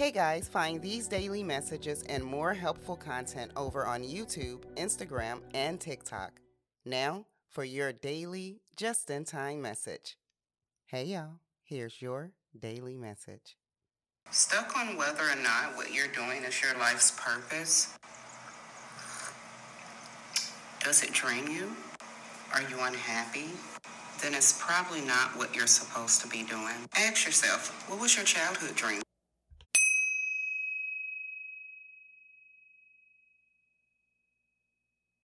Hey guys, find these daily messages and more helpful content over on YouTube, Instagram, and TikTok. Now, for your daily, just in time message. Hey y'all, here's your daily message. Stuck on whether or not what you're doing is your life's purpose? Does it drain you? Are you unhappy? Then it's probably not what you're supposed to be doing. Ask yourself, what was your childhood dream?